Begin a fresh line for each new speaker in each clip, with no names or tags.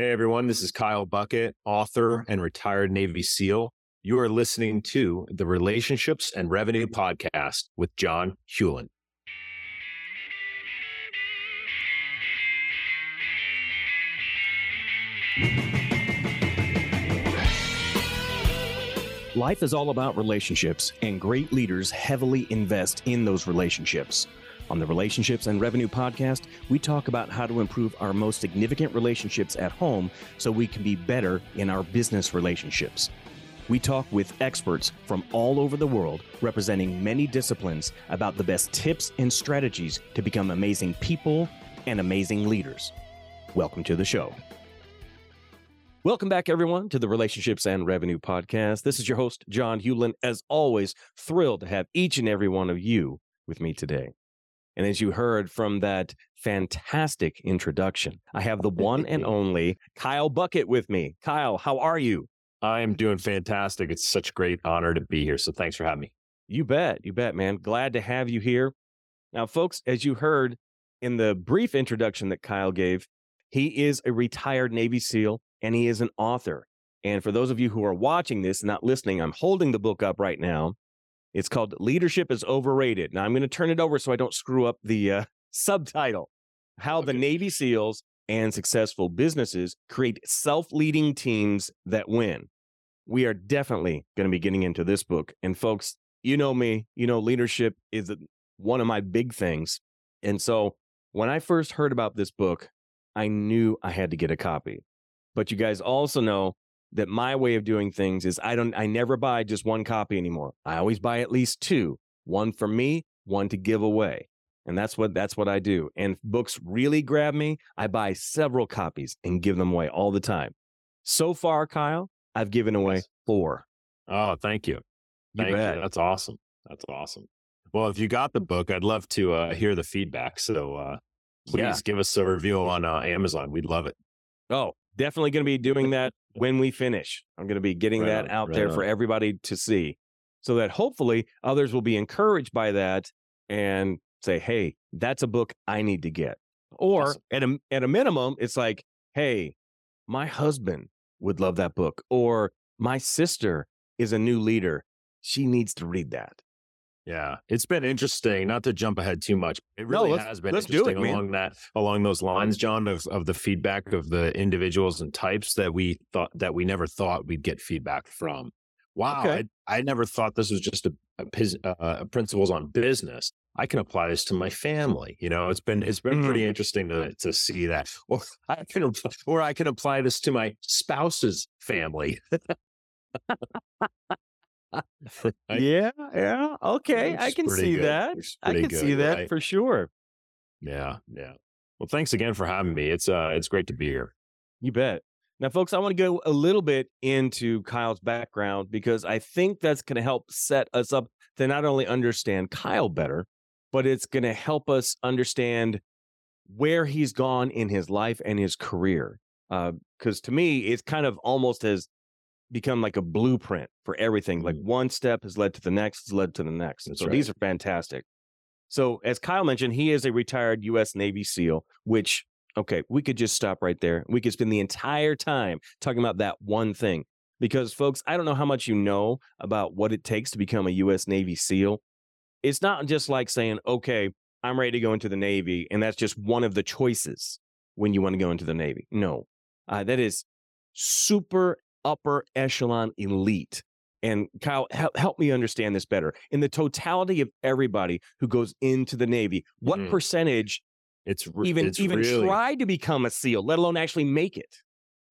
Hey everyone, this is Kyle Buckett, author and retired Navy SEAL. You are listening to the Relationships and Revenue Podcast with John Hewlin.
Life is all about relationships, and great leaders heavily invest in those relationships. On the Relationships and Revenue podcast, we talk about how to improve our most significant relationships at home so we can be better in our business relationships. We talk with experts from all over the world representing many disciplines about the best tips and strategies to become amazing people and amazing leaders. Welcome to the show. Welcome back, everyone, to the Relationships and Revenue Podcast. This is your host, John Hewlin. As always, thrilled to have each and every one of you with me today. And as you heard from that fantastic introduction, I have the one and only Kyle Buckett with me. Kyle, how are you?
I am doing fantastic. It's such a great honor to be here. So thanks for having me.
You bet. You bet, man. Glad to have you here. Now, folks, as you heard in the brief introduction that Kyle gave, he is a retired Navy SEAL and he is an author. And for those of you who are watching this and not listening, I'm holding the book up right now. It's called Leadership is Overrated. Now I'm going to turn it over so I don't screw up the uh, subtitle How okay. the Navy SEALs and successful businesses create self leading teams that win. We are definitely going to be getting into this book. And folks, you know me, you know, leadership is one of my big things. And so when I first heard about this book, I knew I had to get a copy. But you guys also know that my way of doing things is I don't I never buy just one copy anymore. I always buy at least two, one for me, one to give away. And that's what that's what I do. And books really grab me, I buy several copies and give them away all the time. So far, Kyle, I've given away four.
Oh, thank you. Thank you. you. That's awesome. That's awesome. Well, if you got the book, I'd love to uh, hear the feedback. So uh, please yeah. give us a review on uh, Amazon. We'd love it.
Oh, definitely going to be doing that when we finish. I'm going to be getting right that on, out right there on. for everybody to see so that hopefully others will be encouraged by that and say, hey, that's a book I need to get. Or awesome. at a at a minimum, it's like, hey, my husband would love that book. Or my sister is a new leader. She needs to read that.
Yeah, it's been interesting. Not to jump ahead too much, it really no, has been interesting it, along that along those lines, John, of, of the feedback of the individuals and types that we thought that we never thought we'd get feedback from. Wow, okay. I, I, never thought this was just a, a, a, principles on business. I can apply this to my family. You know, it's been it's been mm. pretty interesting to to see that. Or I can or I can apply this to my spouse's family.
yeah, yeah. Okay. I can see good. that. I can good, see that right? for sure.
Yeah, yeah. Well, thanks again for having me. It's uh it's great to be here.
You bet. Now, folks, I want to go a little bit into Kyle's background because I think that's going to help set us up to not only understand Kyle better, but it's going to help us understand where he's gone in his life and his career. Uh, because uh, to me, it's kind of almost as become like a blueprint for everything. Like mm-hmm. one step has led to the next, has led to the next. And That's so right. these are fantastic. So as Kyle mentioned, he is a retired U.S. Navy SEAL, which okay, we could just stop right there. We could spend the entire time talking about that one thing. Because folks, I don't know how much you know about what it takes to become a U.S. Navy SEAL. It's not just like saying, okay, I'm ready to go into the Navy, and that's just one of the choices when you want to go into the Navy. No, uh, that is super upper echelon elite. And Kyle, help, help me understand this better. In the totality of everybody who goes into the Navy, what mm. percentage it's re- even it's even really, try to become a SEAL, let alone actually make it?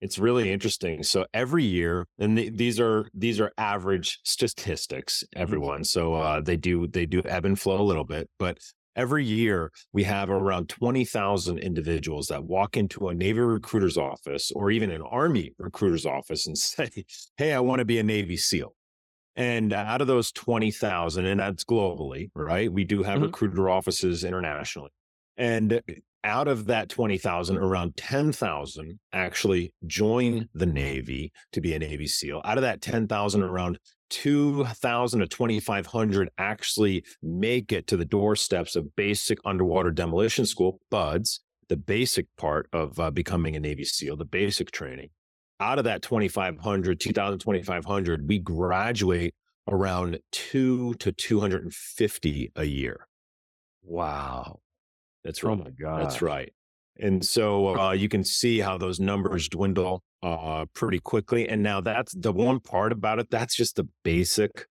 It's really interesting. So every year, and th- these are these are average statistics, everyone. So uh, they do they do ebb and flow a little bit, but every year we have around 20,000 individuals that walk into a Navy recruiter's office or even an Army recruiter's office and say, Hey, I want to be a Navy SEAL. And out of those 20,000, and that's globally, right? We do have mm-hmm. recruiter offices internationally. And out of that 20,000, around 10,000 actually join the Navy to be a Navy SEAL. Out of that 10,000, around 2,000 to 2,500 actually make it to the doorsteps of basic underwater demolition school, BUDS. the basic part of uh, becoming a Navy SEAL, the basic training. Out of that 2,500, 2,000, 2,500, we graduate around two to 250 a year.
Wow.
That's
Oh
right.
my God.
That's right. And so uh, you can see how those numbers dwindle uh, pretty quickly. And now that's the one part about it. That's just the basic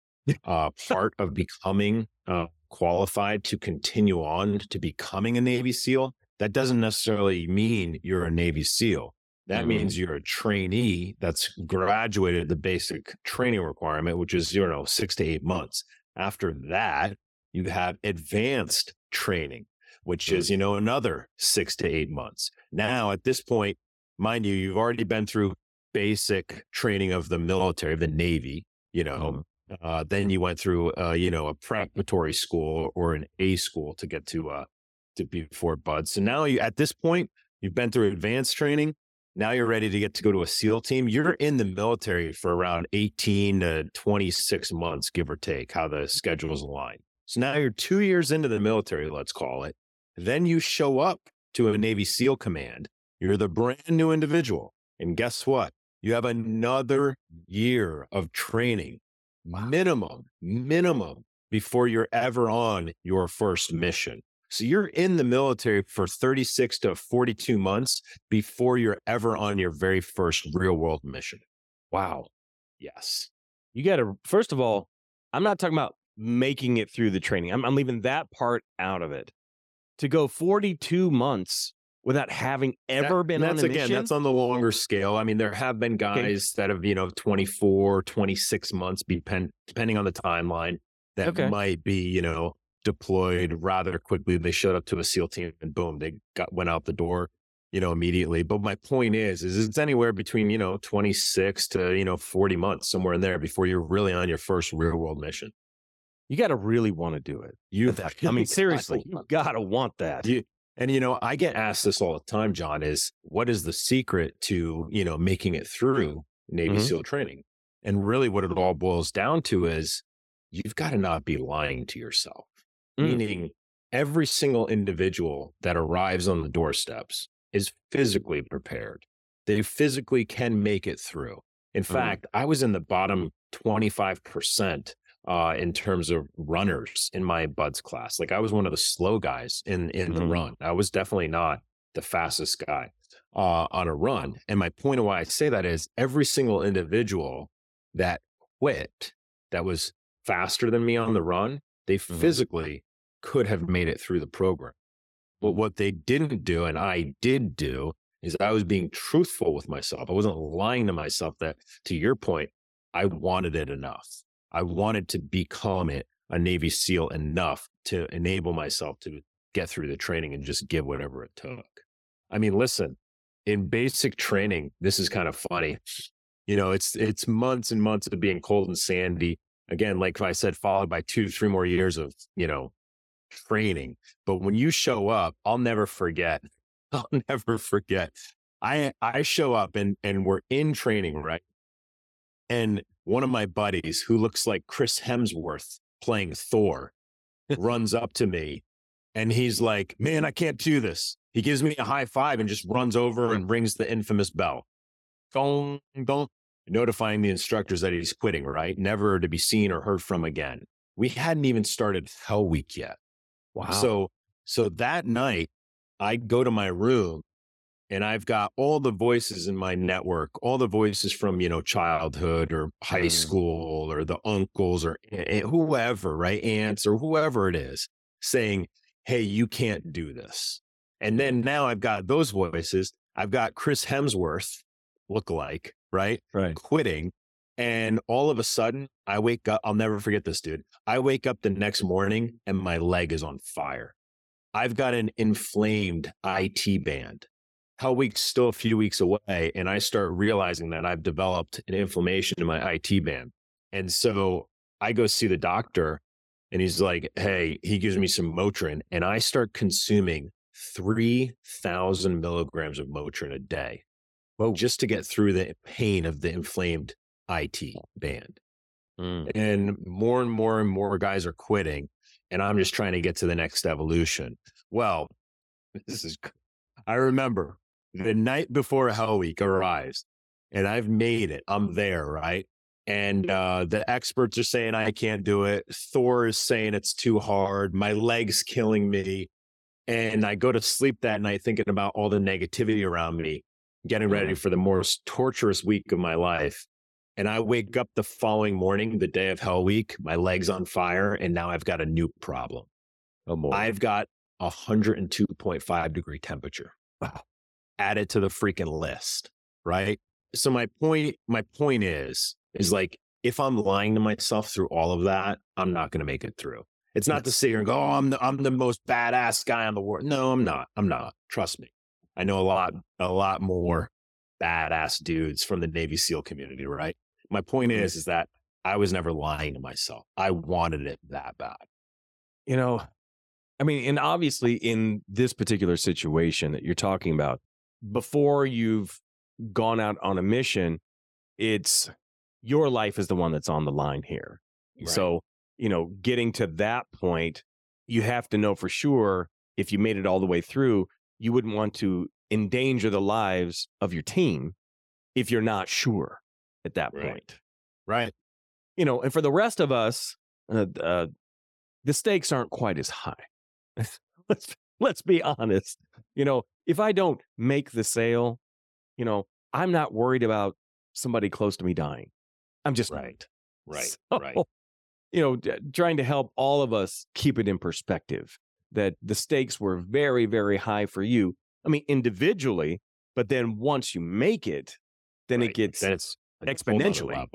uh, part of becoming uh, qualified to continue on to becoming a Navy SEAL. That doesn't necessarily mean you're a Navy SEAL. That
Mhm.
means you're a trainee that's graduated the basic training requirement, which is, you know, six to eight months. After that, you have advanced training, which is, you know, another six to eight months. Now, at this point, mind you, you've already been through basic training of the military, of the Navy, you know. Uh, then you went through, uh, you know, a preparatory school or an A school to get to uh, to be Fort Bud. So now you, at this point, you've been through advanced training. Now you're ready to get to go to a SEAL team. You're in the military for around 18 to 26 months, give or take, how the schedules align. So now you're two years into the military, let's call it. Then you show up to a Navy SEAL command. You're the brand new individual. And guess what? You have another year of training, minimum, minimum, before you're ever on your first mission. So you're in the military for 36 to 42 months before you're ever on your very first real world mission.
Wow.
Yes.
You got to, first of all, I'm not talking about making it through the training. I'm, I'm leaving that part out of it. To go 42 months without having ever
That-
been
that's
on a
again
mission.
that's on the longer scale. I mean there have been guys that have you know 24 26 months depend, depending on the timeline that
Okay.
might be you know deployed rather quickly. They showed up to a seal team and boom they got went out the door you know immediately. But my point is is it's anywhere between you know 26 to you know 40 months somewhere in there before you're really on your first real world mission
you got to really want to do it.
you
I mean, seriously, you got to want that.
You, and you know, I get asked this all the time, John, is what is the secret to, you know, making it through Navy
Mhm.
SEAL training? And really what it all boils down to is you've got to not be lying to yourself.
Mm.
Meaning every single individual that arrives on the doorsteps is physically prepared. They physically can make it through. In
Mhm.
fact, I was in the bottom 25% uh, in terms of runners in my buds class. Like I was one of the slow guys in in the
Mhm.
run. I was definitely not the fastest guy uh, on a run. And my point of why I say that is every single individual that quit that was faster than me on the run, they
Mhm.
physically could have made it through the program. But what they didn't do, and I did do, is I was being truthful with myself. I wasn't lying to myself that, to your point, I wanted it enough. I wanted to become it a Navy SEAL enough to enable myself to get through the training and just give whatever it took. I mean, listen, in basic training, this is kind of funny. You know, it's it's months and months of being cold and sandy. Again, like I said, followed by two, three more years of, you know, training. But when you show up, I'll never forget. I'll never forget. I I show up and and we're in training, right? And one of my buddies who looks like Chris Hemsworth playing Thor runs up to me and he's like, Man, I can't do this. He gives me a high five and just runs over and rings the infamous bell. Dong, dong, notifying the instructors that he's quitting, right? Never to be seen or heard from again. We hadn't even started Hell Week yet.
Wow.
So so that night, I go to my room and I've got all the voices in my network, all the voices from, you know, childhood or high
Mhm.
school or the uncles or whoever, right? Aunts or whoever it is saying, Hey, you can't do this. And then now I've got those voices. I've got Chris Hemsworth lookalike, right?
right.
quitting. And all of a sudden, I wake up. I'll never forget this, dude. I wake up the next morning and my leg is on fire. I've got an inflamed IT band. Hell Week's still a few weeks away. And I start realizing that I've developed an inflammation in my IT band. And so I go see the doctor and he's like, Hey, he gives me some Motrin. And I start consuming 3,000 milligrams of Motrin a day
Whoa.
just to get through the pain of the inflamed IT band.
Mm.
And more and more and more guys are quitting. And I'm just trying to get to the next evolution. Well, this is, I remember the night before Hell Week arrives, and I've made it. I'm there, right? And uh, the experts are saying I can't do it. Thor is saying it's too hard. My leg's killing me. And I go to sleep that night thinking about all the negativity around me, getting ready for the most torturous week of my life. And I wake up the following morning, the day of Hell Week, my leg's on fire, and now I've got a new problem.
Oh.
I've got 102.5 degree temperature added to the freaking list, right? So my point, my point is, is like if I'm lying to myself through all of that, I'm not going to make it through. It's not to sit here and go, oh, I'm the I'm the most badass guy on the world. No, I'm not. I'm not. Trust me. I know a lot, a lot more badass dudes from the Navy SEAL community, right? My point
Mm-hmm.
is, is that I was never lying to myself. I wanted it that bad.
you know, I mean, and obviously in this particular situation that you're talking about, before you've gone out on a mission, it's your life is the one that's on the line here.
Right.
So, you know, getting to that point, you have to know for sure if you made it all the way through, you wouldn't want to endanger the lives of your team if you're not sure at that
Right.
point.
Right.
You know, and for the rest of us, uh, uh, the stakes aren't quite as high. let's let's be honest. You know, if I don't make the sale, you know, I'm not worried about somebody close to me dying. I'm just.
Right. Right.
So,
Right.
You know, d- trying to help all of us keep it in perspective that the stakes were very, very high for you. I mean, individually, but then once you make it, then
Right.
it gets
Then it's
exponentially.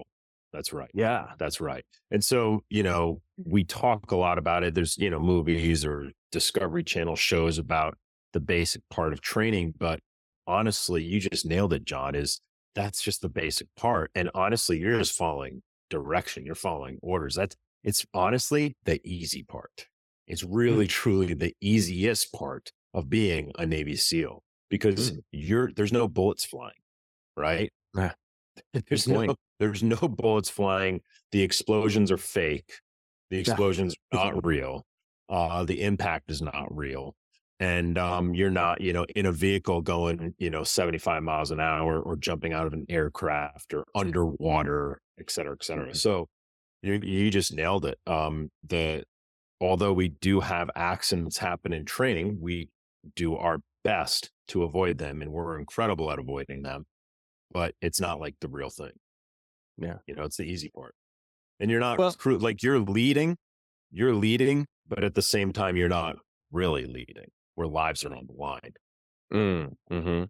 That's right.
yeah.
That's right. And so, you know, we talk a lot about it. There's, you know, movies or Discovery Channel shows about the basic part of training. But honestly, you just nailed it, John, is that's just the basic part. And honestly, you're just following direction. You're following orders. That's it's honestly the easy part. It's really truly the easiest part of being a Navy SEAL because you're there's no bullets flying, right? There's no there's no bullets flying. The explosions are fake. The explosions are not real. Uh, the impact is not real. And um, you're not, you know, in a vehicle going, you know, 75 miles an hour or jumping out of an aircraft or underwater, et cetera, et cetera. So you you just nailed it. Um, the although we do have accidents happen in training, we do our best to avoid them and we're incredible at avoiding them. But it's not like the real thing.
Yeah.
You know, it's the easy part. And you're not
Well-
cru- like you're leading, you're leading, but at the same time, you're not really leading where lives are on the line.
Mm, hmm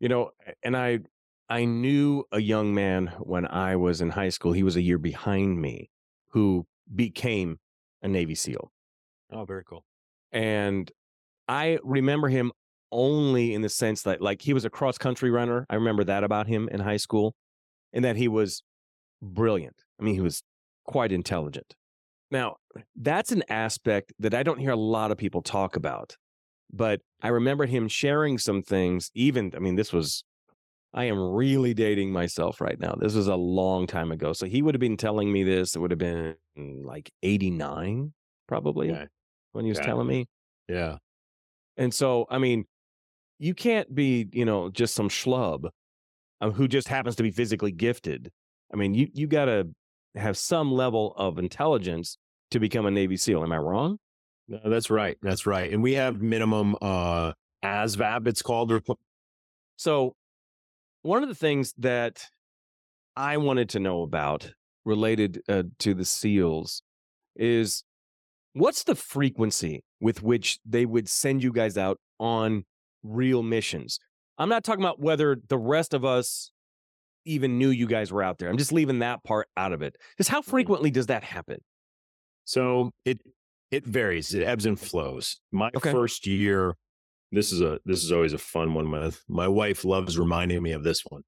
You know, and I I knew a young man when I was in high school. He was a year behind me, who became a Navy SEAL,
Oh, very cool.
and I remember him only in the sense that like he was a cross country runner. I remember that about him in high school, and that he was brilliant. I mean, he was quite intelligent. Now, that's an aspect that I don't hear a lot of people talk about. But I remember him sharing some things, even, I mean, this was, I am really dating myself right now. This was a long time ago. So he would have been telling me this. It would have been like 89, probably,
Okay.
when he was
Okay.
telling me.
Yeah.
And so, I mean, you can't be, you know, just some schlub uh, who just happens to be physically gifted. I mean, you you got to have some level of intelligence to become a Navy SEAL. Am I wrong?
No, that's right. That's right. And we have minimum uh ASVAB, it's called.
So, one of the things that I wanted to know about related uh, to the SEALs is what's the frequency with which they would send you guys out on real missions? I'm not talking about whether the rest of us even knew you guys were out there. I'm just leaving that part out of it. Just how frequently does that happen?
So it it varies. It ebbs and flows. My
Okay.
first year, this is a this is always a fun one. My my wife loves reminding me of this one.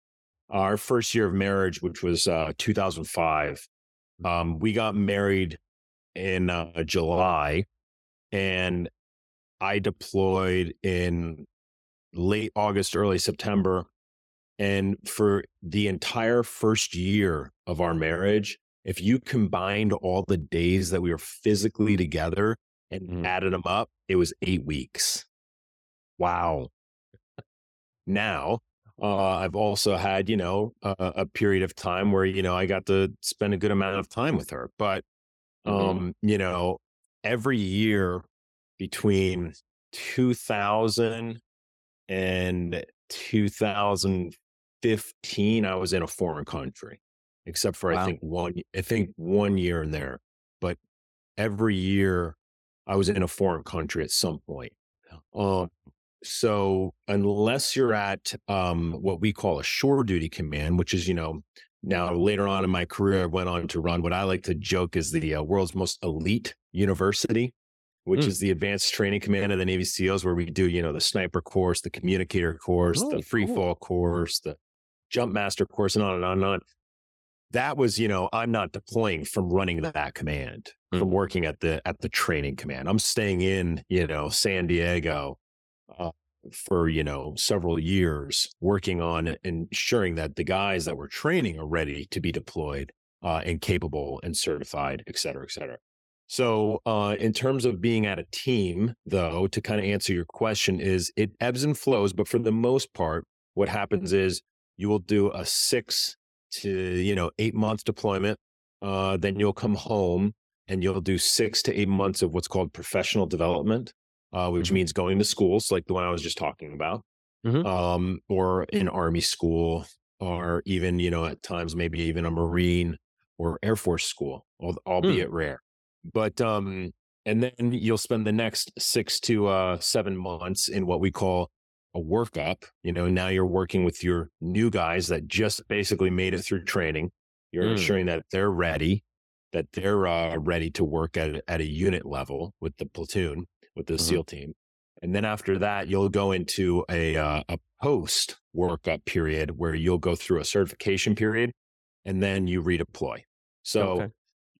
Our first year of marriage, which was uh 2005, um, we got married in uh, July, and I deployed in late August, early September. And for the entire first year of our marriage, if you combined all the days that we were physically together and
Mhm.
added them up, it was eight weeks. Wow. now. Uh, I've also had, you know, a, a, period of time where, you know, I got to spend a good amount of time with her. But, mm-hmm. um, mm-hmm. you know, every year between 2000 and 2015, I was in a foreign country, except for, wow. I think one, I think one year in there. But every year I was in a foreign country at some point. Um, so unless you're at um, what we call a shore duty command, which is, you know, now later on in my career, I went on to run what I like to joke is the uh, world's most elite university, which mm. is the advanced training command of the Navy SEALs, where we do, you know, the sniper course, the communicator course, oh, the free cool. fall course, the jump master course, and on and on and on. That was, you know, I'm not deploying from running that command, mm. from working at the at the training command. I'm staying in, you know, San Diego uh, for you know several years working on ensuring that the guys that we're training are ready to be deployed uh, and capable and certified et cetera et cetera so uh, in terms of being at a team though to kind of answer your question is it ebbs and flows but for the most part what happens is you will do a six to you know eight months deployment uh, then you'll come home and you'll do six to eight months of what's called professional development uh, which mm-hmm. means going to schools like the one I was just talking about, mm-hmm. um, or an army school, or even, you know, at times maybe even a Marine or Air Force school, albeit mm. rare. But, um, and then you'll spend the next six to uh, seven months in what we call a workup. You know, now you're working with your new guys that just basically made it through training. You're mm. ensuring that they're ready, that they're uh, ready to work at, at a unit level with the platoon with the mm-hmm. SEAL team. And then after that, you'll go into a, uh, a post workup period where you'll go through a certification period and then you redeploy. So okay.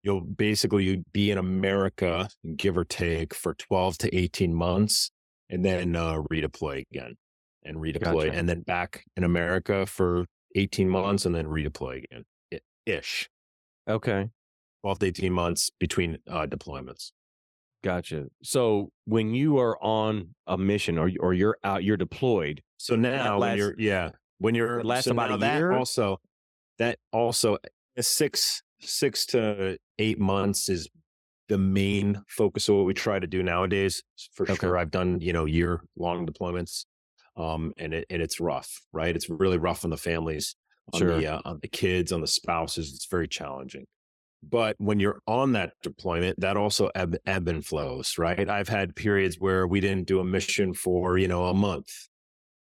you'll basically you'd be in America, give or take, for 12 to 18 months and then uh, redeploy again and redeploy gotcha. and then back in America for 18 months and then redeploy again ish.
Okay.
12 to 18 months between uh, deployments.
Gotcha. So when you are on a mission or or you're out, you're deployed.
So now when you're yeah, when you're
last so about a year.
Also, that also eh, six six to eight months is the main focus of what we try to do nowadays. For okay. sure, I've done you know year long deployments, um, and it and it's rough, right? It's really rough on the families, on sure. the uh, on the kids, on the spouses. It's very challenging. But when you're on that deployment, that also ebb, ebb and flows, right? I've had periods where we didn't do a mission for, you know, a month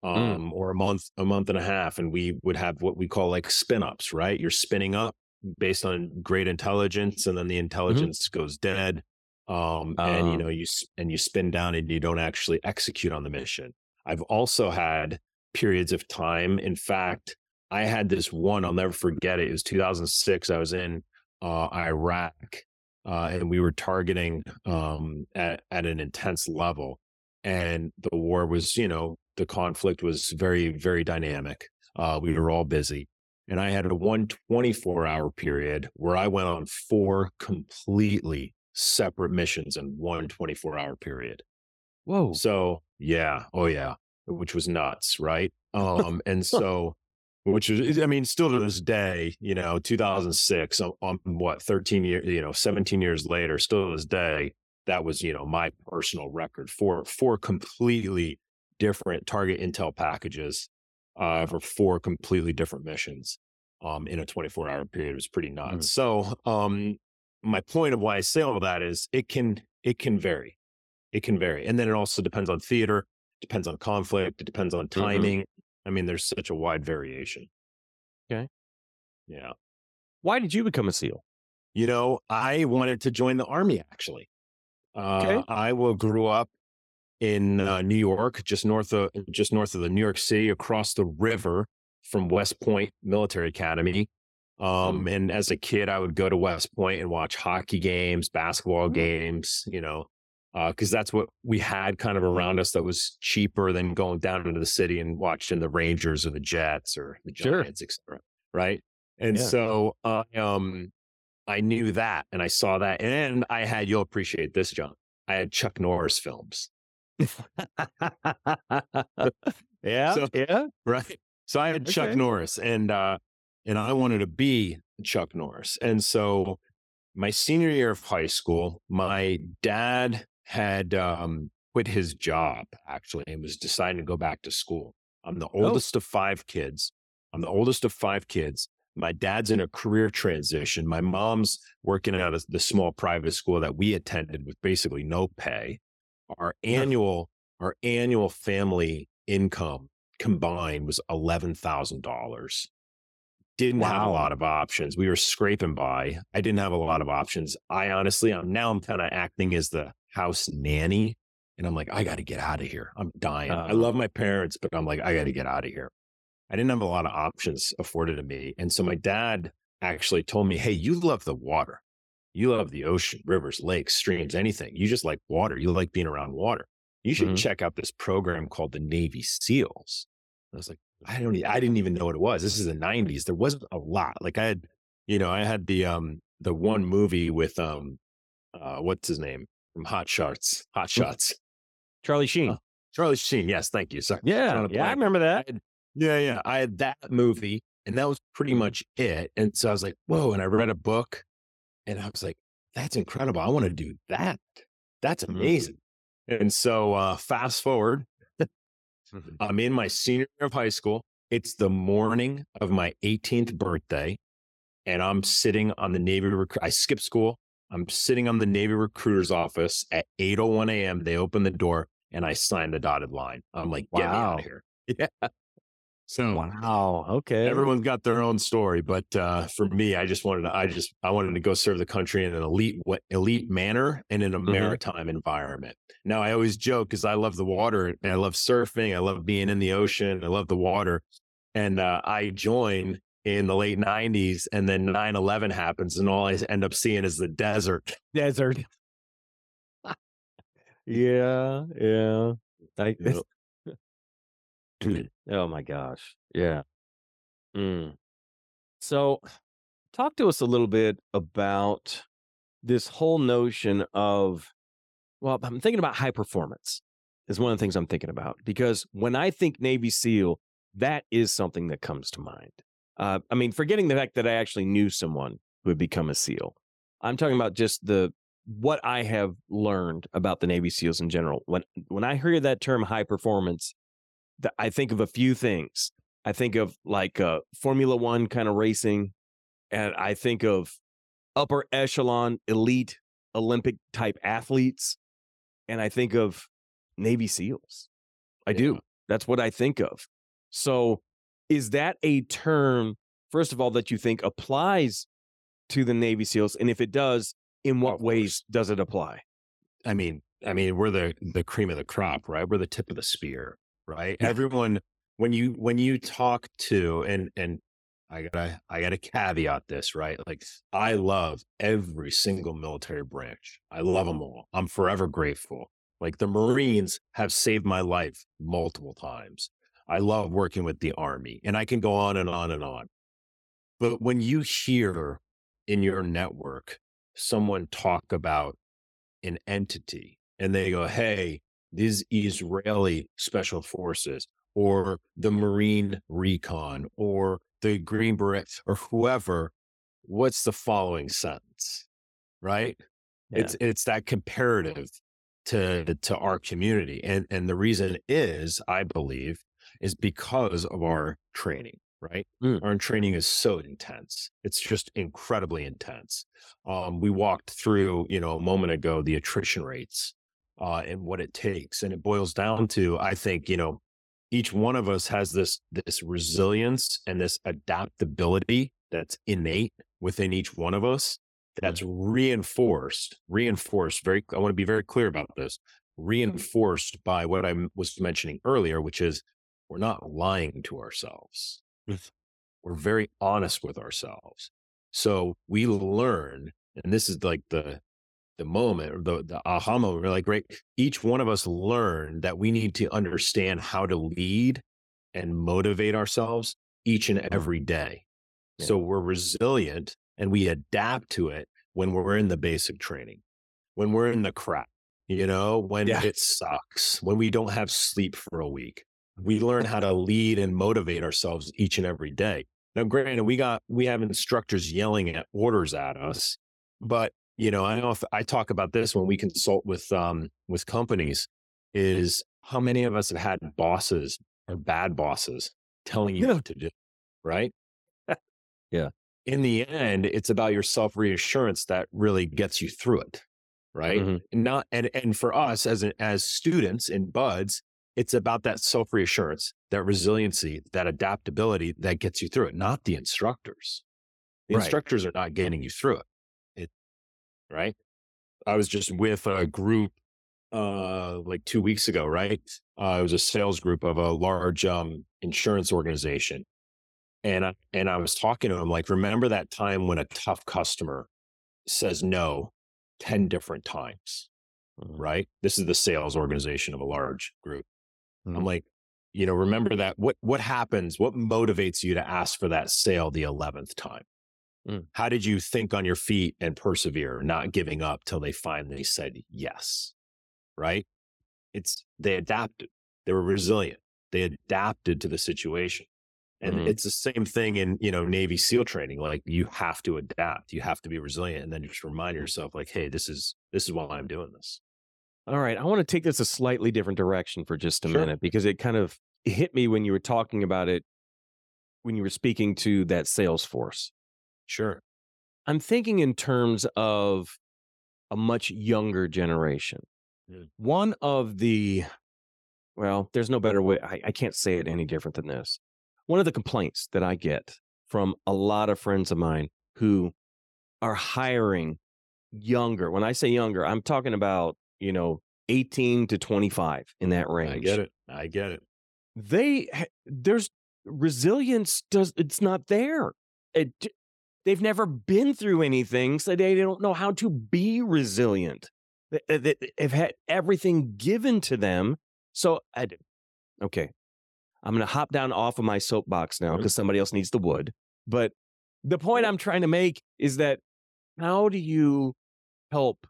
mm. um, mm. or a month, a month and a half. And we would have what we call like spin ups, right? You're spinning up based on great intelligence and then the mm-hmm. intelligence mm-hmm. goes dead. Um, uh, and you know, you, and you spin down and you don't actually execute on the mission. I've also had periods of time. In fact, I had this one, I'll never forget it. It was 2006. I was in uh, Iraq, uh, and we were targeting um, at, at an intense level. And the war was, you know, the conflict was very, very dynamic. Uh, we were all busy. And I had a 124 hour period where I went on four completely separate missions in one 24 hour period.
Whoa.
So, yeah. Oh, yeah. Which was nuts. Right. Um, and so which is, I mean, still to this day, you know, 2006, I'm, I'm, what, 13 years, you know, 17 years later, still to this day, that was, you know, my personal record for four completely different target intel packages uh, for four completely different missions um, in a 24 hour period. It was pretty nuts. Mm. So, um, my point of why I say all that is it can, it can vary. It can vary. And then it also depends on theater, depends on conflict, it depends on mm-hmm. timing. Mm-hmm I mean, there's such a wide variation.
Okay.
Yeah.
Why did you become a SEAL?
You know, I wanted to join the army actually. Uh, okay. I will grew up in uh, New York, just north of just north of the New York City, across the river from West Point Military Academy. Um, mm. And as a kid, I would go to West Point and watch hockey games, basketball mm. games, you know, because uh, that's what we had kind of around us that was cheaper than going down into the city and watching the Rangers or the Jets or the Giants, sure. etc. Right. And yeah. so uh, um, I knew that and I saw that. And I had, you'll appreciate this, John. I had Chuck Norris films.
Yeah.
So-
yeah.
right? So I had Chuck Norris, and uh, and I wanted to be Chuck Norris, and so my senior year of high school, my dad had um, quit his job actually, and was deciding to go back to school. I'm the oldest of five kids. I'm the oldest of five kids. My dad's in a career transition. My mom's working at a, the small private school that we attended with basically no pay. Our annual our annual family income combined was eleven thousand dollars. Didn't have a lot of options. We were scraping by. I didn't have a lot of options. I honestly, I'm now I'm kind of acting as the house nanny, and I'm like, I got to get out of here. I'm dying. I
Oh.
love my parents, but I'm like, I got to get out of here. I didn't have a lot of options afforded to me, and so my dad actually told me, Hey, you love the water. You love the ocean, rivers, lakes, streams, anything. You just like water. You like being around water. You should
Mhm.
check out this program called the Navy SEALs. I was like, I don't, I didn't even know what it was. This is the '90s. There wasn't a lot. Like I had, you know, I had the um the one movie with um, uh, what's his name from Hot Shots, Hot Shots,
Charlie Sheen.
Oh, Charlie Sheen. Yes, thank you. Sorry.
yeah. Yeah. I remember that.
I had- yeah, yeah. I had that movie, and that was pretty much it. And so I was like, whoa. And I read a book, and I was like, that's incredible. I want to do that. That's
Mhm.
amazing. And so uh, fast forward, I'm in my senior year of high school. It's the morning of my 18th birthday, and I'm sitting on the Navy. Rec- I skipped school. I'm sitting on the Navy recruiter's office at 8:01 a.m. They open the door, and I sign the dotted line. I'm like, get me out
Wow.
of here. Yeah. So
Wow. Okay.
everyone's got their own story, but uh, for me, I just wanted to. I just I wanted to go serve the country in an elite elite manner and in a
Mhm.
maritime environment. Now I always joke because I love the water and I love surfing. I love being in the ocean. I love the water, and uh, I joined in the late '90s, and then 9/11 happens, and all I end up seeing is the desert.
desert. yeah. Yeah. I, oh my gosh. Yeah. Mm. So, talk to us a little bit about this whole notion of, well, I'm thinking about high performance, is one of the things I'm thinking about. Because when I think Navy SEAL, that is something that comes to mind. Uh, I mean, forgetting the fact that I actually knew someone who had become a SEAL, I'm talking about just the what I have learned about the Navy SEALs in general. When when I hear that term high performance, th- I think of a few things. I think of like uh, Formula One kind of racing, and I think of upper echelon elite Olympic type athletes, and I think of Navy SEALs. I do. That's what I think of. So, is that a term, first of all, that you think applies to the Navy SEALs? And if it does, in what ways does it apply?
I mean, I mean, we're the the cream of the crop, right? We're the tip of the spear, right?
Yeah.
Everyone, when you when you talk to and and I gotta I gotta caveat this, right? Like I love every single military branch. I love mm-hmm. them all. I'm forever grateful. Like the Marines have saved my life multiple times. I love working with the Army, and I can go on and on and on. But when you hear in your network someone talk about an entity and they go, hey, these Israeli special forces or the Marine recon or the Green Beret or whoever, what's the following sentence? Right? It's it's that comparative to to our community. And and the reason is, I believe, is because of our training, right?
Mm.
Our training is so intense. It's just incredibly intense. Um, we walked through, you know, a moment ago, the attrition rates uh, and what it takes. And it boils down to, I think, you know, each one of us has this this resilience and this adaptability that's innate within each one of us that's reinforced reinforced very i want to be very clear about this reinforced by what i was mentioning earlier which is we're not lying to ourselves we're very honest with ourselves so we learn and this is like the the moment or the, the aha moment we're like right each one of us learn that we need to understand how to lead and motivate ourselves each and every day
Yeah.
so we're resilient and we adapt to it when we're in the basic training when we're in the crap you know when
Yeah.
it sucks when we don't have sleep for a week we learn how to lead and motivate ourselves each and every day. Now, granted, we got we have instructors yelling at orders at us, but you know, I know if I talk about this when we consult with um with companies, is how many of us have had bosses or bad bosses telling you
Yeah.
what to do, right?
Yeah.
In the end, it's about your self reassurance that really gets you through it, right?
Mhm.
Not and and for us as an, as students and buds, it's about that self reassurance, that resiliency, that adaptability that gets you through it, not the instructors. The
Right.
instructors are not getting you through it. It right. I was just with a group uh like two weeks ago, right? Uh, it was a sales group of a large um insurance organization. And I, and I was talking to him like, remember that time when a tough customer says no 10 different times,
Mhm.
right? This is the sales organization of a large group. I'm
Mhm.
like, you know, remember that what what happens? What motivates you to ask for that sale the 11th time?
Mm.
How did you think on your feet and persevere, not giving up till they finally said yes? Right? It's they adapted. They were resilient. They adapted to the situation. And
Mhm.
it's the same thing in, you know, Navy SEAL training. Like you have to adapt. You have to be resilient and then just remind yourself like, hey, this is this is why I'm doing this.
All right. I want to take this a slightly different direction for just a
Sure.
minute because it kind of hit me when you were talking about it, when you were speaking to that sales force.
Sure.
I'm thinking in terms of a much younger generation.
Mm.
One of the, well, there's no better way. I, I can't say it any different than this. One of the complaints that I get from a lot of friends of mine who are hiring younger. When I say younger, I'm talking about, you know, 18 to 25 in that range.
I get it. I get it.
They, there's resilience, does it's not there. It, they've never been through anything, so they don't know how to be resilient. They- uh, they- they- They've had everything given to them. So, I, okay, I'm going to hop down off of my soapbox now because somebody else needs the wood. But the point I'm trying to make is that how do you help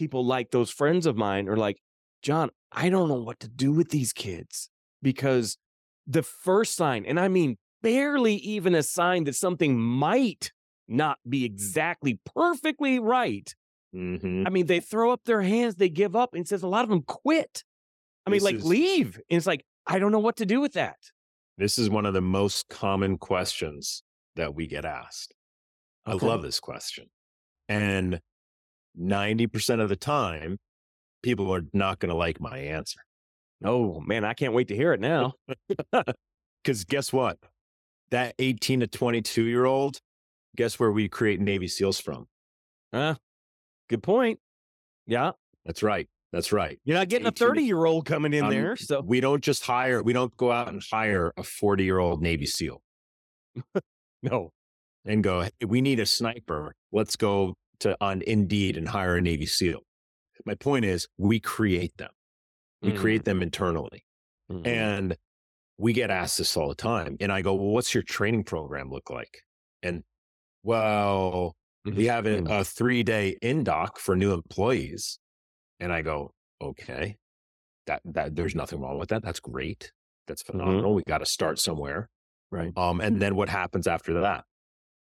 people like those friends of mine are like, John, I don't know what to do with these kids because the first sign, and I mean barely even a sign that something might not be exactly perfectly right.
Mhm.
I mean, they throw up their hands, they give up, and says a lot of them quit. I mean, like
is-
leave. And it's like, I don't know what to do with that.
This is one of the most common questions that we get asked. I love this question. And 90% of the time, people are not going to like my answer.
Oh man, I can't wait to hear it now.
Because guess what? That 18 to 22 year old, guess where we create Navy SEALs from?
Huh? Good point. Yeah.
That's right. That's right.
You're not getting a
18 to
30 year old coming in
Um,
there. So
We don't just hire, we don't go out and hire a 40 year old Navy SEAL
no.
and go, hey, we need a sniper. Let's go to on Indeed and hire a Navy SEAL. My point is, we create them. We
Mm,
create them internally.
mhm.
And we get asked this all the time. And I go, well, what's your training program look like? And well, we have a,
Mm.
a three day indoc for new employees. And I go, okay, that, that there's nothing wrong with that. That's great. That's phenomenal. We got to start somewhere.
right.
Um, and then what happens after that?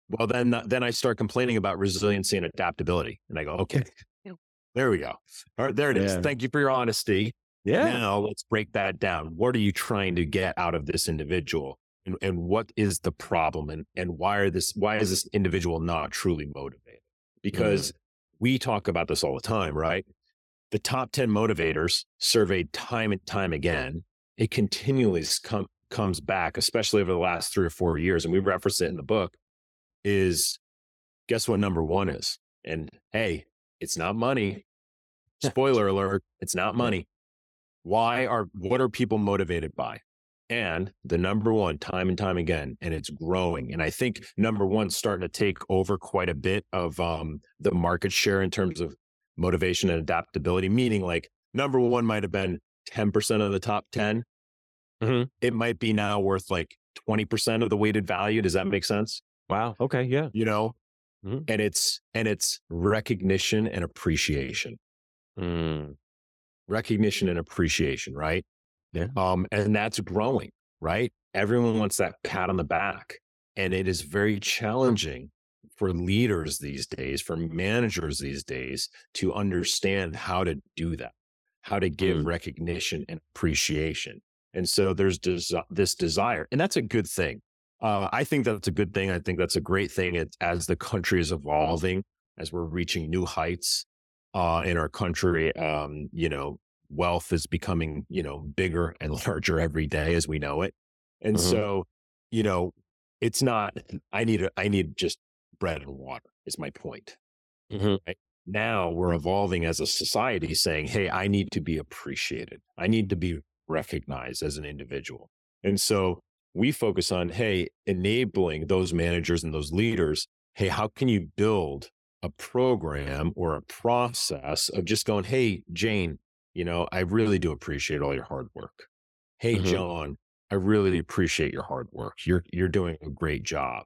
Well, then, uh, then I start complaining about resiliency and adaptability. And I go, okay, there we go. All right, there it is.
Yeah.
Thank you for your honesty.
Yeah.
Now let's break that down. What are you trying to get out of this individual? And, and what is the problem? And, and why are this, why is this individual not truly motivated? Mm. Because we talk about this all the time, right? The top 10 motivators surveyed time and time again. It continually com- comes back, especially over the last three or four years. And we reference it in the book is guess what number one is? And hey, it's not money. Spoiler alert, it's not money. Why are what are people motivated by? And the number one, time and time again, and it's growing. And I think number one's starting to take over quite a bit of um, the market share in terms of motivation and adaptability. Meaning, like number one might have been ten percent of the top 10
Mhm.
It might be now worth like twenty percent of the weighted value. Does that make sense?
Wow. Okay. Yeah.
You know,
Mhm.
and it's and it's recognition and appreciation
Mm.
recognition and appreciation, right?
Yeah.
Um, and that's growing, right? Everyone wants that pat on the back. And it is very challenging for leaders these days, for managers these days to understand how to do that, how to give
Mm.
recognition and appreciation. And so there's des- this desire, and that's a good thing. Uh, I think that's a good thing. I think that's a great thing it, as the country is evolving, as we're reaching new heights uh, in our country. Um, you know, wealth is becoming, you know, bigger and larger every day as we know it. And
Mhm.
so, you know, it's not, I need, a, I need just bread and water is my point.
Mhm.
Now we're evolving as a society saying, Hey, I need to be appreciated. I need to be recognized as an individual. And so we focus on, Hey, enabling those managers and those leaders. Hey, how can you build a program or a process of just going, Hey, Jane, you know, I really do appreciate all your hard work. Hey,
Mhm.
John, I really appreciate your hard work. You're you're doing a great job.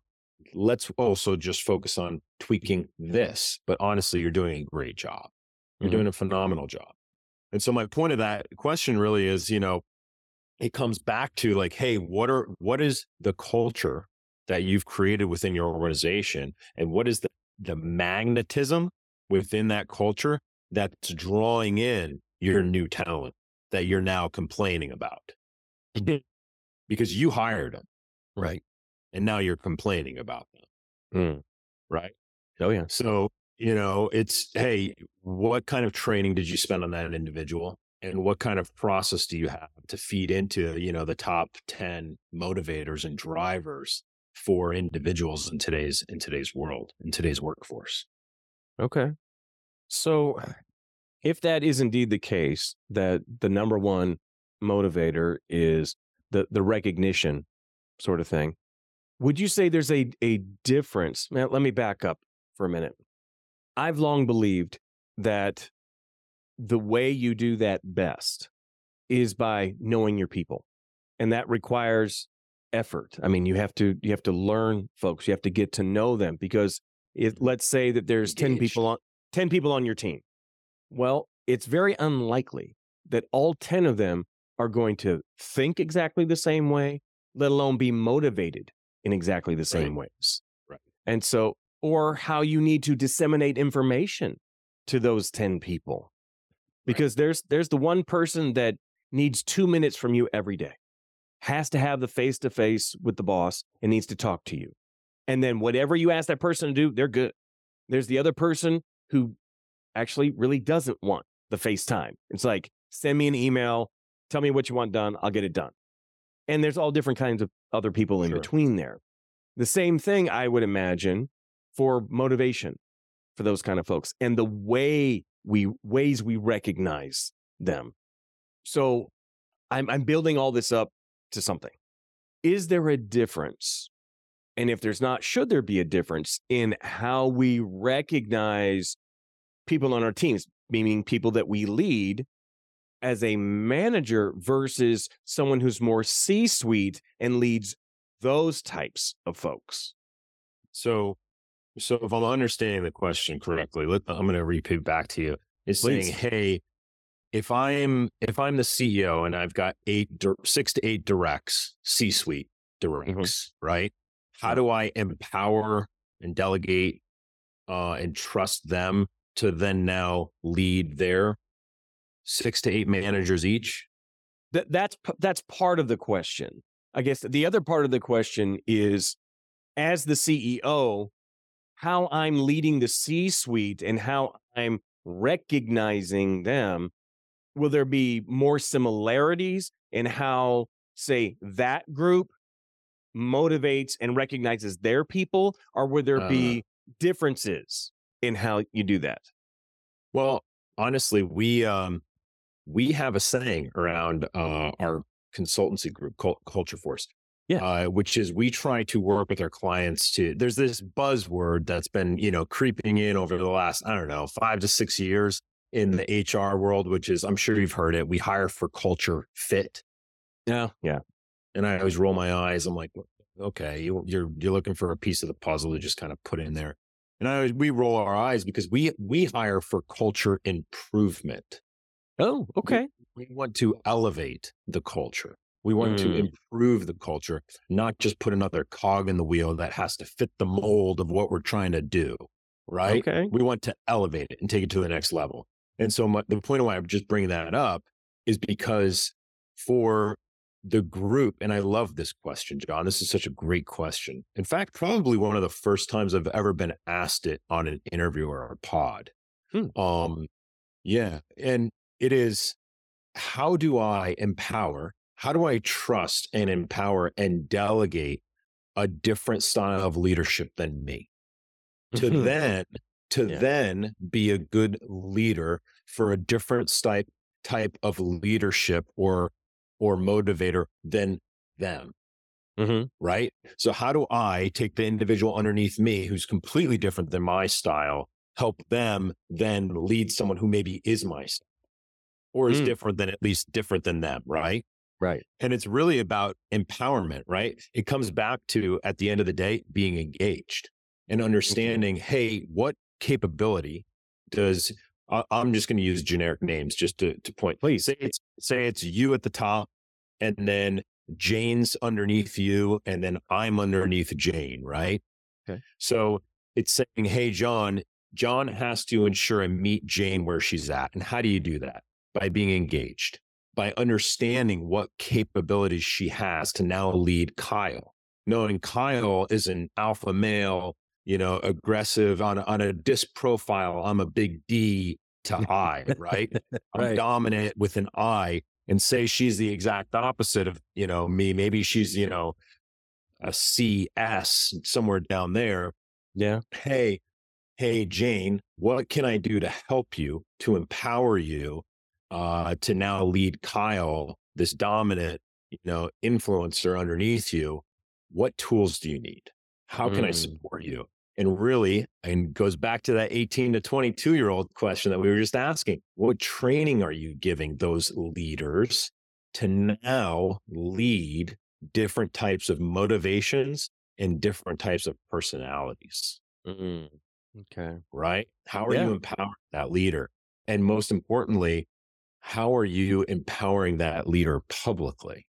Let's also just focus on tweaking this, but honestly, you're doing a great job. You're
Mhm.
doing a phenomenal job. And so my point of that question really is, you know, it comes back to like, hey, what are what is the culture that you've created within your organization, and what is the the magnetism within that culture that's drawing in your new talent that you're now complaining about because you hired them, right? And now you're complaining about them,
Mm.
right?
Oh yeah.
So, you know, it's, hey, what kind of training did you spend on that individual? And what kind of process do you have to feed into, you know, the top 10 motivators and drivers for individuals in today's in today's world, in today's workforce?
Okay. So, if that is indeed the case, that the number one motivator is the the recognition sort of thing, would you say there's a a difference? Man, let me back up for a minute. I've long believed that the way you do that best is by knowing your people, and that requires effort. I mean, you have to you have to learn folks. You have to get to know them because if let's say that there's 10 people on 10 people on your team. Well, it's very unlikely that all 10 of them are going to think exactly the same way, let alone be motivated in exactly the same ways.
Right.
And so, or how you need to disseminate information to those 10 people. Because there's there's the one person that needs 2 minutes from you every day. Has to have the face to face with the boss and needs to talk to you. And then whatever you ask that person to do, they're good. There's the other person who actually really doesn't want the FaceTime. It's like, send me an email, tell me what you want done, I'll get it done. And there's all different kinds of other people in
Sure.
between there. The same thing I would imagine for motivation for those kind of folks and the way we ways we recognize them. So I'm I'm building all this up to something. Is there a difference? And if there's not, should there be a difference in how we recognize people on our teams, meaning people that we lead as a manager versus someone who's more C suite and leads those types of folks?
So, so if I'm understanding the question correctly, let, I'm going to repeat back to you. It's
Please.
saying, hey, if I'm if I'm the CEO and I've got eight, six to eight directs, C-suite directs, right? How do I empower and delegate uh, and trust them to then now lead their six to eight managers each?
That that's that's part of the question. I guess the other part of the question is as the CEO, how I'm leading the C suite and how I'm recognizing them. Will there be more similarities in how, say, that group motivates and recognizes their people, or will there be differences in how you do that?
Well, honestly, we um we have a saying around uh our consultancy group, Cul- Culture Force.
Yeah.
Uh, which is we try to work with our clients to there's this buzzword that's been, you know, creeping in over the last, I don't know, five to six years in the HR world, which is I'm sure you've heard it. We hire for culture fit.
Yeah. Yeah.
And I always roll my eyes. I'm like, okay, you, you're you're looking for a piece of the puzzle to just kind of put in there. And I always, we roll our eyes because we we hire for culture improvement.
Oh, okay.
We, we want to elevate the culture. We want mm. to improve the culture, not just put another cog in the wheel that has to fit the mold of what we're trying to do. Right.
Okay.
We want to elevate it and take it to the next level. And so my, the point of why I'm just bringing that up is because for the group, and I love this question, John. This is such a great question. In fact, probably one of the first times I've ever been asked it on an interview or a pod. Hmm. Um, yeah. And it is how do I empower? How do I trust and empower and delegate a different style of leadership than me? To mm-hmm. then to yeah. then be a good leader for a different type type of leadership or or motivator than them.
Mm-hmm.
Right. So, how do I take the individual underneath me who's completely different than my style, help them then lead someone who maybe is my style or is mm. different than at least different than them? Right.
Right.
And it's really about empowerment, right? It comes back to, at the end of the day, being engaged and mm-hmm. understanding, hey, what capability does I'm just going to use generic names just to, to point.
Please
say it's say it's you at the top, and then Jane's underneath you, and then I'm underneath Jane, right?
Okay.
So it's saying, "Hey, John, John has to ensure and meet Jane where she's at." And how do you do that? By being engaged, by understanding what capabilities she has to now lead Kyle, knowing Kyle is an alpha male you know, aggressive on a, on a disc profile. I'm a big D to I, right? I'm dominant with an I and say she's the exact opposite of, you know, me. Maybe she's, you know, a CS somewhere down there.
Yeah.
Hey, hey, Jane, what can I do to help you, to empower you, uh, to now lead Kyle, this dominant, you know, influencer underneath you? What tools do you need? How can mm. I support you? And really, and goes back to that 18 to 22 year old question that we were just asking. What training are you giving those leaders to now lead different types of motivations and different types of personalities?
mm Okay.
Right? How are
yeah.
you empowering that leader? And most importantly, how are you empowering that leader publicly?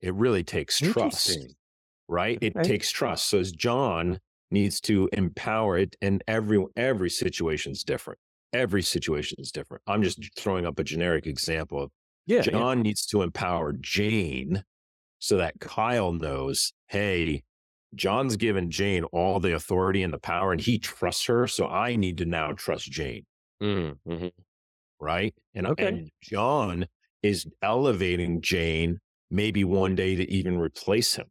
It really takes trust right? It takes trust. So as John needs to empower it, and every every situation is different. Every situation is different. I'm just throwing up a generic example of
yeah,
John
yeah.
needs to empower Jane so that Kyle knows, hey, John's given Jane all the authority and the power, and he trusts her. So I need to now trust Jane.
Mm-hmm.
Right. And,
okay.
and John is elevating Jane maybe one day to even replace him.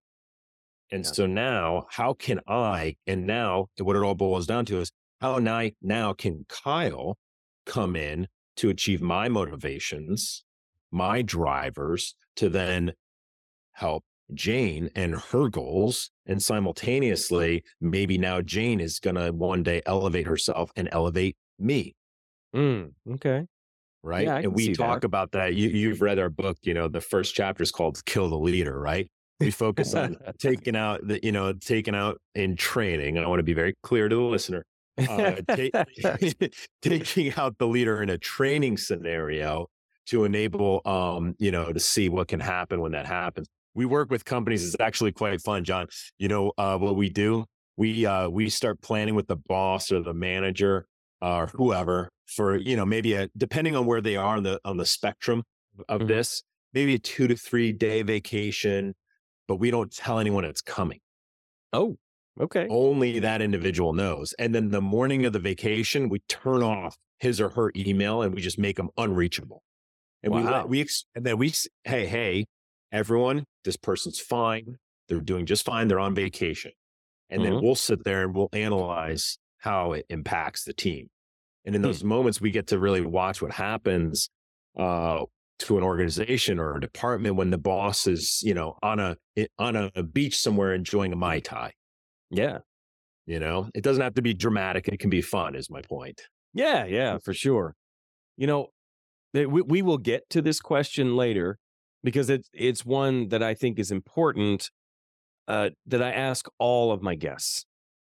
And yeah. so now, how can I, and now what it all boils down to is how now, now can Kyle come in to achieve my motivations, my drivers to then help Jane and her goals. And simultaneously, maybe now Jane is going to one day elevate herself and elevate me.
Mm, okay.
Right.
Yeah,
and we talk
that.
about that. You, you've read our book, you know, the first chapter is called Kill the Leader, right? we focus on taking out the you know taking out in training i want to be very clear to the listener uh, taking out the leader in a training scenario to enable um you know to see what can happen when that happens we work with companies it's actually quite fun john you know uh, what we do we uh we start planning with the boss or the manager or whoever for you know maybe a depending on where they are on the on the spectrum of mm-hmm. this maybe a two to three day vacation but we don't tell anyone it's coming.
Oh, okay.
Only that individual knows. And then the morning of the vacation, we turn off his or her email and we just make them unreachable. And
wow.
we, we, and then we, hey, hey, everyone, this person's fine. They're doing just fine. They're on vacation. And mm-hmm. then we'll sit there and we'll analyze how it impacts the team. And in hmm. those hmm. moments, we get to really watch what happens uh, to an organization or a department when the boss is, you know, on a on a beach somewhere enjoying a mai tai.
Yeah.
You know, it doesn't have to be dramatic. It can be fun, is my point.
Yeah, yeah, for sure. You know, we, we will get to this question later because it's it's one that I think is important uh, that I ask all of my guests.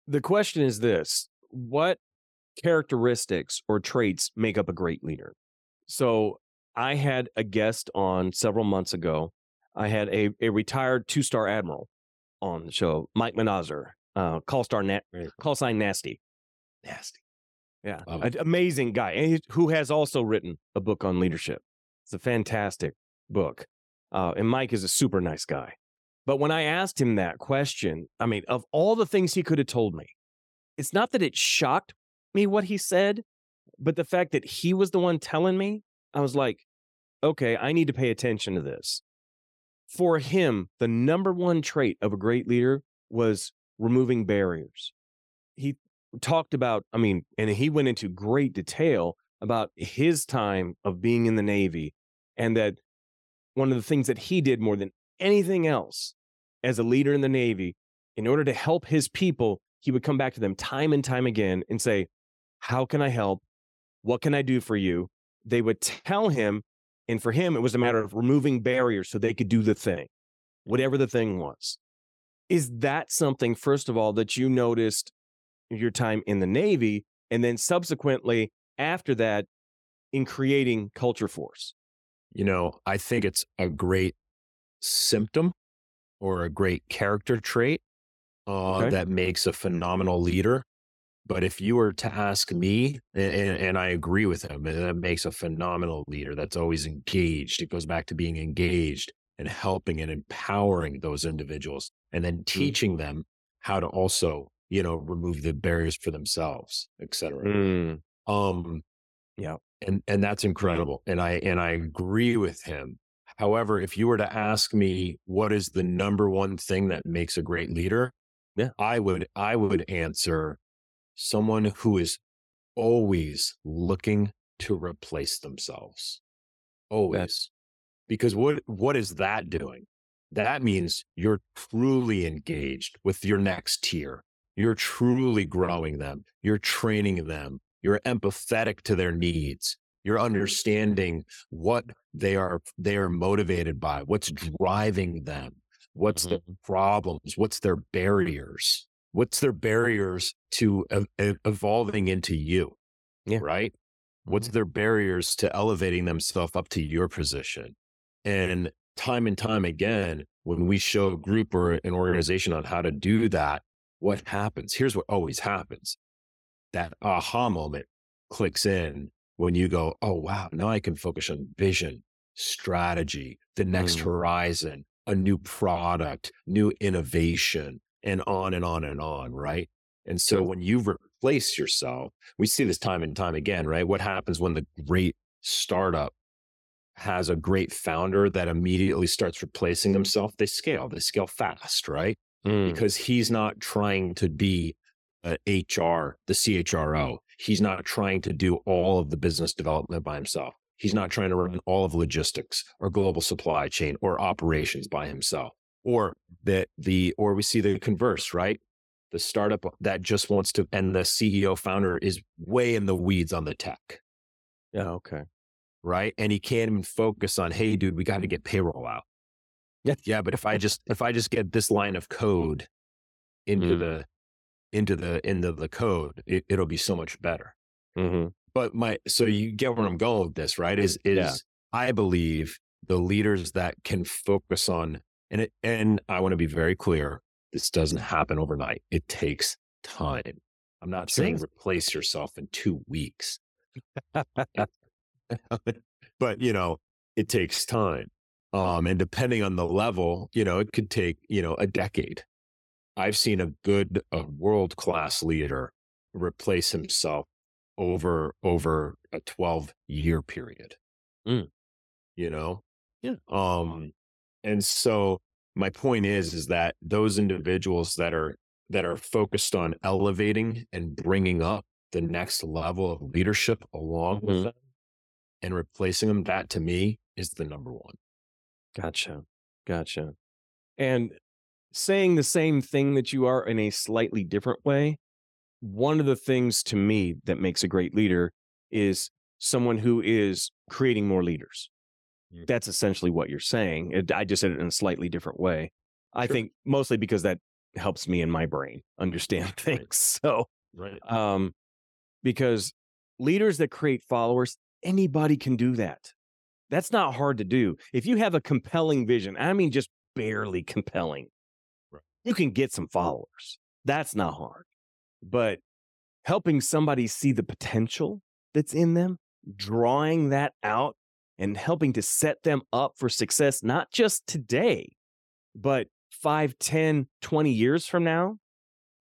The question is this: What characteristics or traits make up a great leader? So I had a guest on several months ago. I had a, a retired two star admiral on the show, Mike Manazir, uh, call star na- call sign nasty.
Nasty.
Yeah, an amazing guy and he- who has also written a book on leadership. It's a fantastic book, uh, and Mike is a super nice guy. But when I asked him that question, I mean, of all the things he could have told me, it's not that it shocked me what he said, but the fact that he was the one telling me, I was like, okay, I need to pay attention to this. For him, the number one trait of a great leader was removing barriers. He talked about, I mean, and he went into great detail about his time of being in the Navy and that one of the things that he did more than anything else as a leader in the Navy, in order to help his people, he would come back to them time and time again and say, How can I help? What can I do for you? They would tell him. And for him, it was a matter of removing barriers so they could do the thing, whatever the thing was. Is that something, first of all, that you noticed your time in the Navy? And then subsequently, after that, in creating Culture Force?
You know, I think it's a great symptom or a great character trait uh,
Okay.
that makes a phenomenal leader. But if you were to ask me, and, and I agree with him, that makes a phenomenal leader that's always engaged. It goes back to being engaged and helping and empowering those individuals and then teaching them how to also, you know, remove the barriers for themselves, et cetera.
Mm,
Um,
Yeah.
and and that's incredible, and I and I agree with him. However, if you were to ask me what is the number one thing that makes a great leader,
Yeah.
I would I would answer someone who is always looking to replace themselves, always. Because what what is that doing? That means you're truly engaged with your next tier. You're truly growing them. You're training them. You're empathetic to their needs. You're understanding what they are they are motivated by, what's driving them, what's the problems, what's their barriers, what's their barriers to ev- ev- evolving into you.
Yeah.
Right. What's their barriers to elevating themselves up to your position? And time and time again, when we show a group or an organization on how to do that, what happens? Here's what always happens that aha moment clicks in when you go, oh, wow, now I can focus on vision, strategy, the next
Mm.
horizon, a new product, new innovation, and on and on and on. Right. And so when you replace yourself, we see this time and time again, right? What happens when the great startup has a great founder that immediately starts replacing himself? They scale, they scale fast, right?
mm,
because he's not trying to be HR, the CHRO. He's not trying to do all of the business development by himself. He's not trying to run all of logistics or global supply chain or operations by himself. Or that the or we see the converse, right? The startup that just wants to and the CEO founder is way in the weeds on the tech,
yeah. Okay.
right? And he can't even focus on, hey, dude, we got to get payroll out.
Yeah.
Yeah, but if I just if I just get this line of code into
Mm.
the into the into the code, it, it'll be so much better.
hmm
But my so you get where I'm going with this, right? Is is
Yeah.
I believe the leaders that can focus on and it and I want to be very clear, this doesn't happen overnight. It takes time. I'm not
Sure.
saying replace yourself in two weeks. but you know, it takes time. Um, and depending on the level, you know, it could take, you know, a decade. I've seen a good, a world class leader replace himself over over a 12 year period.
Mm.
You know?
Yeah.
Um, and so my point is, is that those individuals that are that are focused on elevating and bringing up the next level of leadership along with
Mhm.
them and replacing them, that to me is the number one.
Gotcha. Gotcha. And saying the same thing that you are in a slightly different way, one of the things to me that makes a great leader is someone who is creating more leaders.
Mm.
That's essentially what you're saying. It- I just said it in a slightly different way. I
Sure.
think mostly because that helps me in my brain understand things. So,
Right.
um, because leaders that create followers, anybody can do that. That's not hard to do. If you have a compelling vision, I mean, just barely compelling,
Right.
you can get some followers. That's not hard. But helping somebody see the potential that's in them, drawing that out and helping to set them up for success, not just today, but 5, 10, 20 years from now,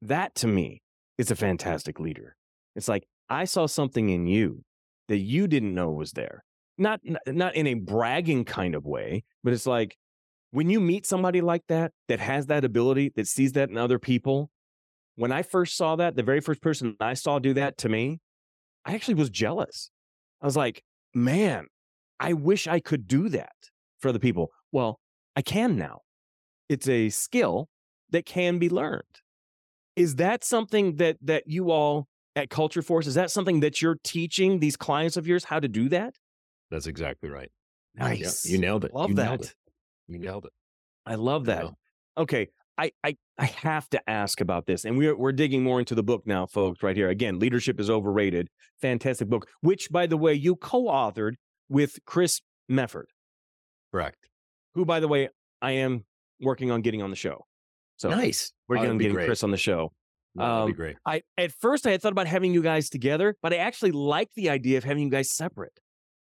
that to me is a fantastic leader. It's like, I saw something in you that you didn't know was there. Not, not in a bragging kind of way, but it's like when you meet somebody like that, that has that ability, that sees that in other people. When I first saw that, the very first person I saw do that to me, I actually was jealous. I was like, man, I wish I could do that for other people. Well, I can now. It's a skill that can be learned. Is that something that that you all at Culture Force is that something that you're teaching these clients of yours how to do that?
That's exactly right.
Nice.
Yeah, you nailed it.
Love
you
that.
Nailed it. You nailed it.
I love that.
know?
Okay, I, I I have to ask about this, and we're we're digging more into the book now, folks. Right here, again, leadership is overrated. Fantastic book, which, by the way, you co-authored with Chris Mefford,
Correct.
who, by the way, I am working on getting on the show. So
nice.
we're going to
be.
Chris on the show.
That'd be
Um,
great.
I at first I had thought about having you guys together, but I actually like the idea of having you guys separate.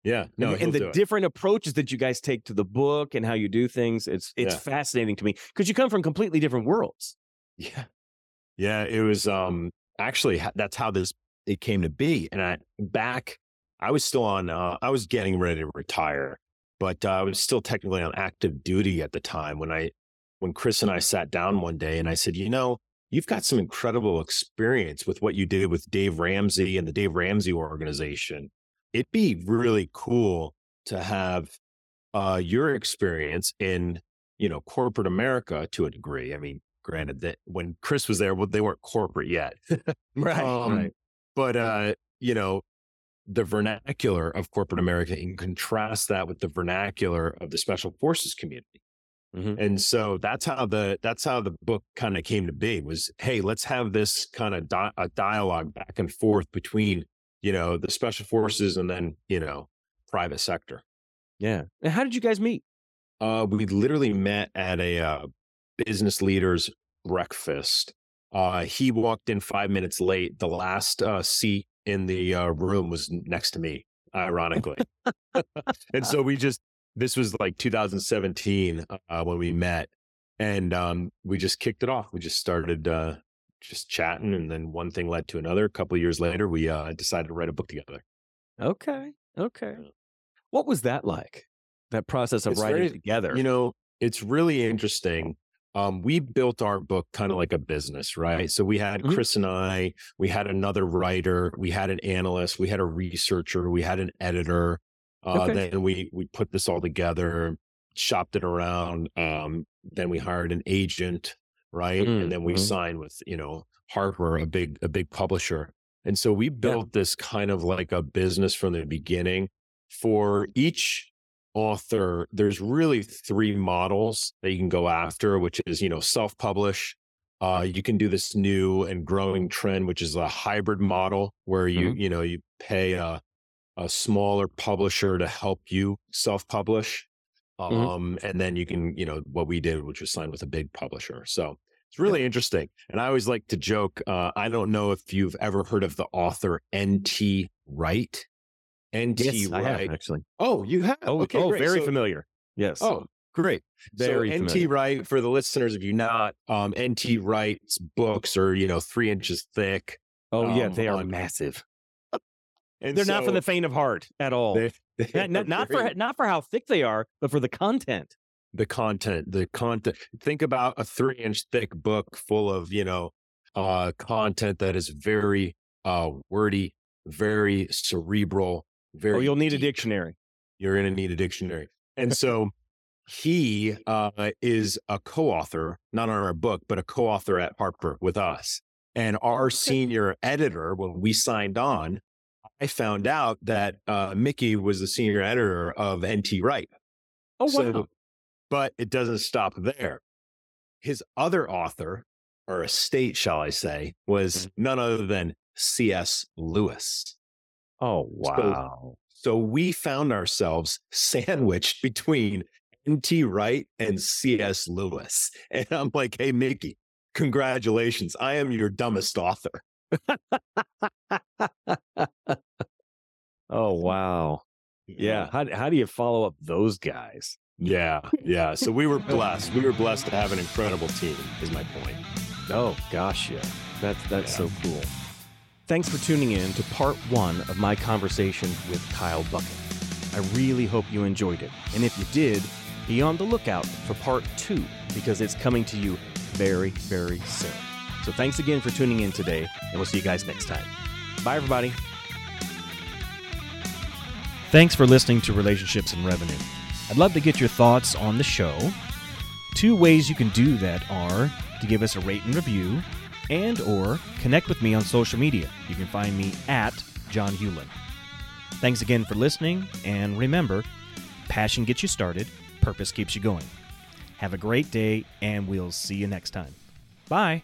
Yeah. No,
and, and the different approaches that you guys take to the book and how you do things. It's it's
Yeah.
fascinating to me because you come from completely different worlds.
Yeah. Yeah. It was um actually that's how this it came to be. And I back, I was still on uh I was getting ready to retire, but uh, I was still technically on active duty at the time when I when Chris and I sat down one day and I said, you know, you've got some incredible experience with what you did with Dave Ramsey and the Dave Ramsey organization. It'd be really cool to have uh your experience in, you know, corporate America to a degree. I mean, granted that when Chris was there, well, they weren't corporate yet.
Right.
Um, But uh, you know, the vernacular of corporate America and contrast that with the vernacular of the special forces community.
Mhm.
And so that's how the that's how the book kind of came to be was hey, let's have this kind of di- a dialogue back and forth between, you know, the special forces and then, you know, private sector.
Yeah. And how did you guys meet?
Uh, we literally met at a uh, business leaders breakfast. Uh, he walked in five minutes late. The last uh, seat in the uh, room was next to me, ironically. and so we just, this was like 2017 uh, when we met. And um, we just kicked it off. We just started uh, just chatting. And then one thing led to another. A couple of years later, we uh, decided to write a book together.
Okay. Okay. What was that like? That process of
It's
writing
very-
together.
You know, it's really interesting. Um, we built our book kind of like a business, right? So we had
Mhm.
Chris and I, we had another writer, we had an analyst, we had a researcher, we had an editor. Uh,
Okay.
Then we we put this all together, shopped it around. Um, then we hired an agent, right?
Mm,
And then we
mhm.
signed with you know Harper, a big a big publisher. And so we built this kind of like a business from the beginning for each author there's really three models that you can go after which is you know self-publish uh, you can do this new and growing trend which is a hybrid model where you you know you pay a, a smaller publisher to help you self-publish um,
Mhm.
and then you can you know what we did which was sign with a big publisher so it's really interesting and i always like to joke uh, i don't know if you've ever heard of the author nt wright nt
yes, I have
wright
actually.
Oh, you have?
Oh,
okay,
oh very
So-
familiar. Yes.
Oh, great.
very
so NT. Wright, for the listeners if you're not, um, NT Wright's books are, you know, three inches thick.
Oh, yeah.
um,
They are
on-
massive.
And
They're not for the faint of heart at all.
they
not, not, for not for how thick they are, but for the content.
the content, the content. Think about a three inch thick book full of, you know, uh, content that is very uh, wordy, very cerebral, very.
oh, you'll need a dictionary.
you're going to need a dictionary. And so he uh, is a co author, not on our book, but a co author at Harper with us. And our senior editor, when we signed on, I found out that uh, Mickey was the senior editor of NT Wright.
Oh, wow.
So, but it doesn't stop there. His other author, or estate, shall I say, was
Mm-hmm.
none other than C.S. Lewis.
oh, wow.
So we found ourselves sandwiched between NT Wright and C.S. Lewis. And I'm like, hey, Mickey, congratulations. I am your dumbest author.
oh, wow. Yeah. How, how do you follow up those guys?
Yeah. Yeah. So we were blessed. We were blessed to have an incredible team, is my point.
Oh, gosh. Yeah. That's, that's yeah. so cool. Thanks for tuning in to part one of my conversation with Kyle Buckett. I really hope you enjoyed it. And if you did, be on the lookout for part two because it's coming to you very, very soon. So thanks again for tuning in today, and we'll see you guys next time. Bye, everybody. Thanks for listening to Relationships and Revenue. I'd love to get your thoughts on the show. Two ways you can do that are to give us a rate and review and or connect with me on social media. You can find me at John Hewlin. Thanks again for listening, and remember, passion gets you started, purpose keeps you going. Have a great day, and we'll see you next time. Bye.